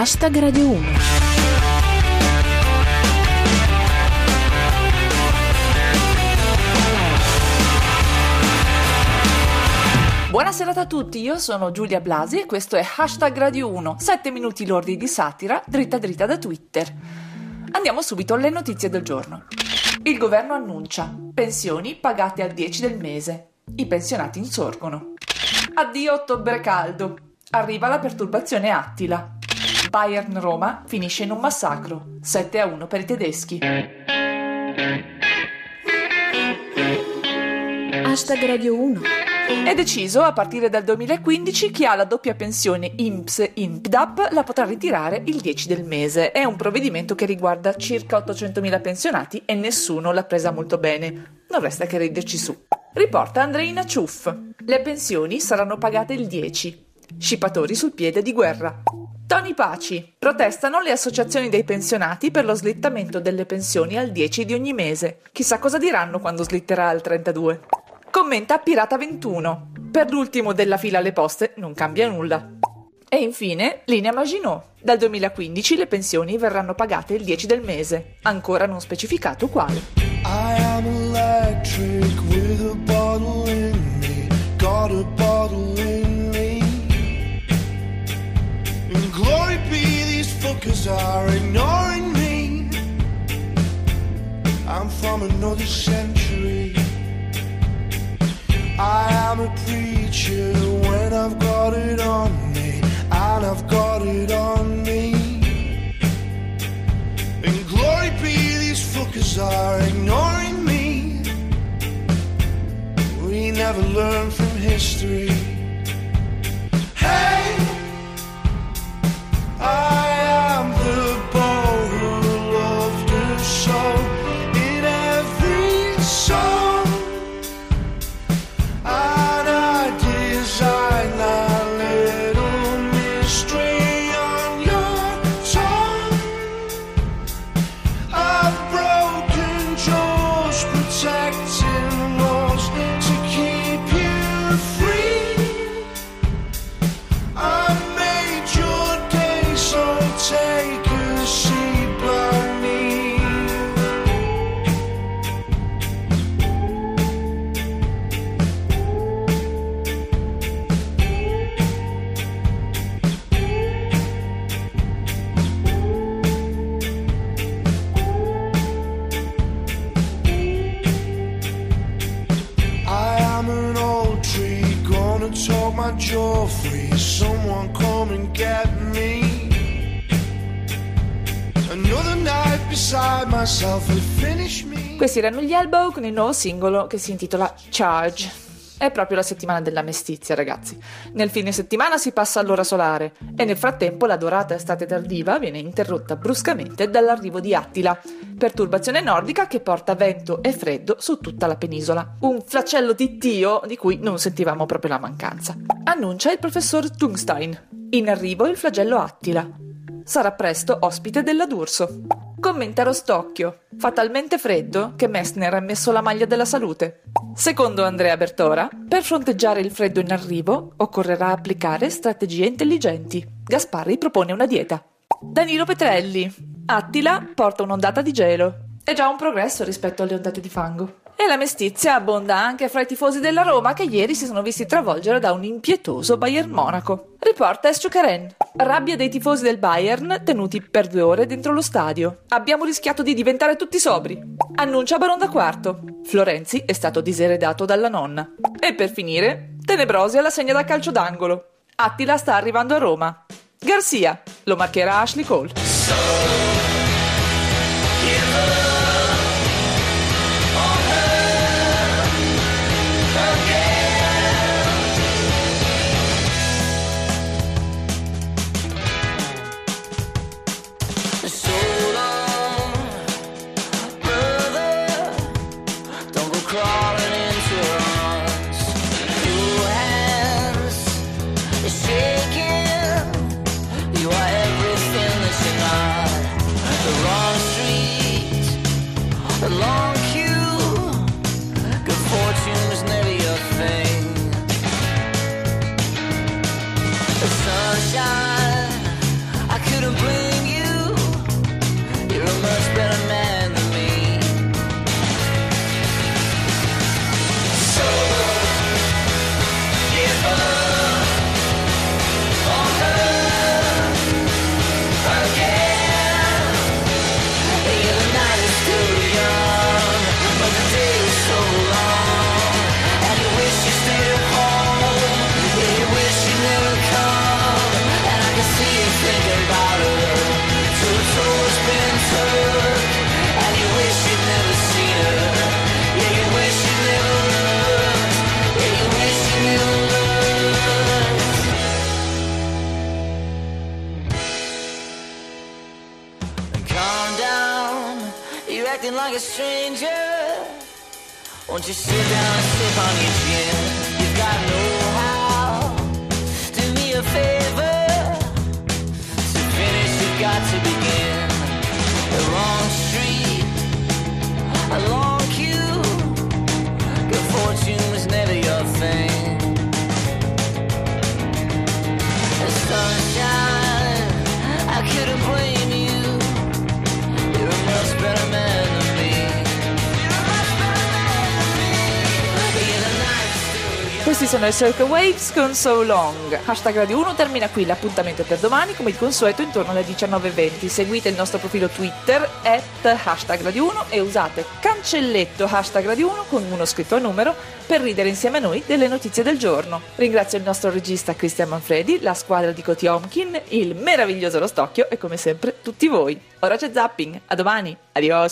Hashtag Radio 1. Buonasera a tutti, io sono Giulia Blasi e questo è Hashtag Radio 1, 7 minuti lordi di satira, dritta dritta da Twitter. Andiamo subito alle notizie del giorno. Il governo annuncia pensioni pagate al 10 del mese. I pensionati insorgono. Addio ottobre caldo. Arriva la perturbazione Attila. Bayern Roma finisce in un massacro. 7 a 1 per i tedeschi. Hashtag Radio 1. È deciso a partire dal 2015 chi ha la doppia pensione INPS INPDAP la potrà ritirare il 10 del mese. È un provvedimento che riguarda circa 800.000 pensionati e nessuno l'ha presa molto bene. Non resta che riderci su. Riporta Andreina Ciuff. Le pensioni saranno pagate il 10. Scipatori sul piede di guerra. Tony Paci. Protestano le associazioni dei pensionati per lo slittamento delle pensioni al 10 di ogni mese. Chissà cosa diranno quando slitterà al 32. Commenta Pirata 21. Per l'ultimo della fila alle poste non cambia nulla. E infine, linea Maginot. Dal 2015 le pensioni verranno pagate il 10 del mese, ancora non specificato quale. I am electric with a bottle in me. Got a bottle in me. Fuckers are ignoring me. I'm from another century. I am a preacher when I've got it on me. And I've got it on me. And glory be, these fuckers are ignoring me. We never learn from history. show. Come and get me. Another night beside myself will finish me. Questi erano gli Elbow con il nuovo singolo che si intitola Charge. È proprio la settimana della mestizia, ragazzi. Nel fine settimana si passa all'ora solare e nel frattempo la dorata estate tardiva viene interrotta bruscamente dall'arrivo di Attila, perturbazione nordica che porta vento e freddo su tutta la penisola. Un flacello di Dio di cui non sentivamo proprio la mancanza. Annuncia il professor Tungstein. In arrivo il flagello Attila. Sarà presto ospite della D'Urso. Commenta Rostocchio. Fa talmente freddo che Messner ha messo la maglia della salute. Secondo Andrea Bertora, per fronteggiare il freddo in arrivo occorrerà applicare strategie intelligenti. Gasparri propone una dieta. Danilo Petrelli. Attila porta un'ondata di gelo. È già un progresso rispetto alle ondate di fango. E la mestizia abbonda anche fra i tifosi della Roma che ieri si sono visti travolgere da un impietoso Bayern Monaco. Riporta Esciocaren. Rabbia dei tifosi del Bayern tenuti per due ore dentro lo stadio. Abbiamo rischiato di diventare tutti sobri. Annuncia Baron da Quarto. Florenzi è stato diseredato dalla nonna. E per finire, Tenebrosia la segna da calcio d'angolo. Attila sta arrivando a Roma. Garcia lo marcherà Ashley Cole. So acting like a stranger. Won't you sit down and sip on your gin? You've got know-how. Do me a favor. Questi sono i Circle Waves con So Long. Hashtag Radio 1 termina qui, l'appuntamento per domani come di consueto intorno alle 19.20. Seguite il nostro profilo Twitter at hashtag Radio 1 e usate cancelletto hashtag Radio 1 con uno scritto a numero per ridere insieme a noi delle notizie del giorno. Ringrazio il nostro regista Cristian Manfredi, la squadra di Coti Omkin, il meraviglioso Rostocchio e come sempre tutti voi. Ora c'è zapping, a domani, adios!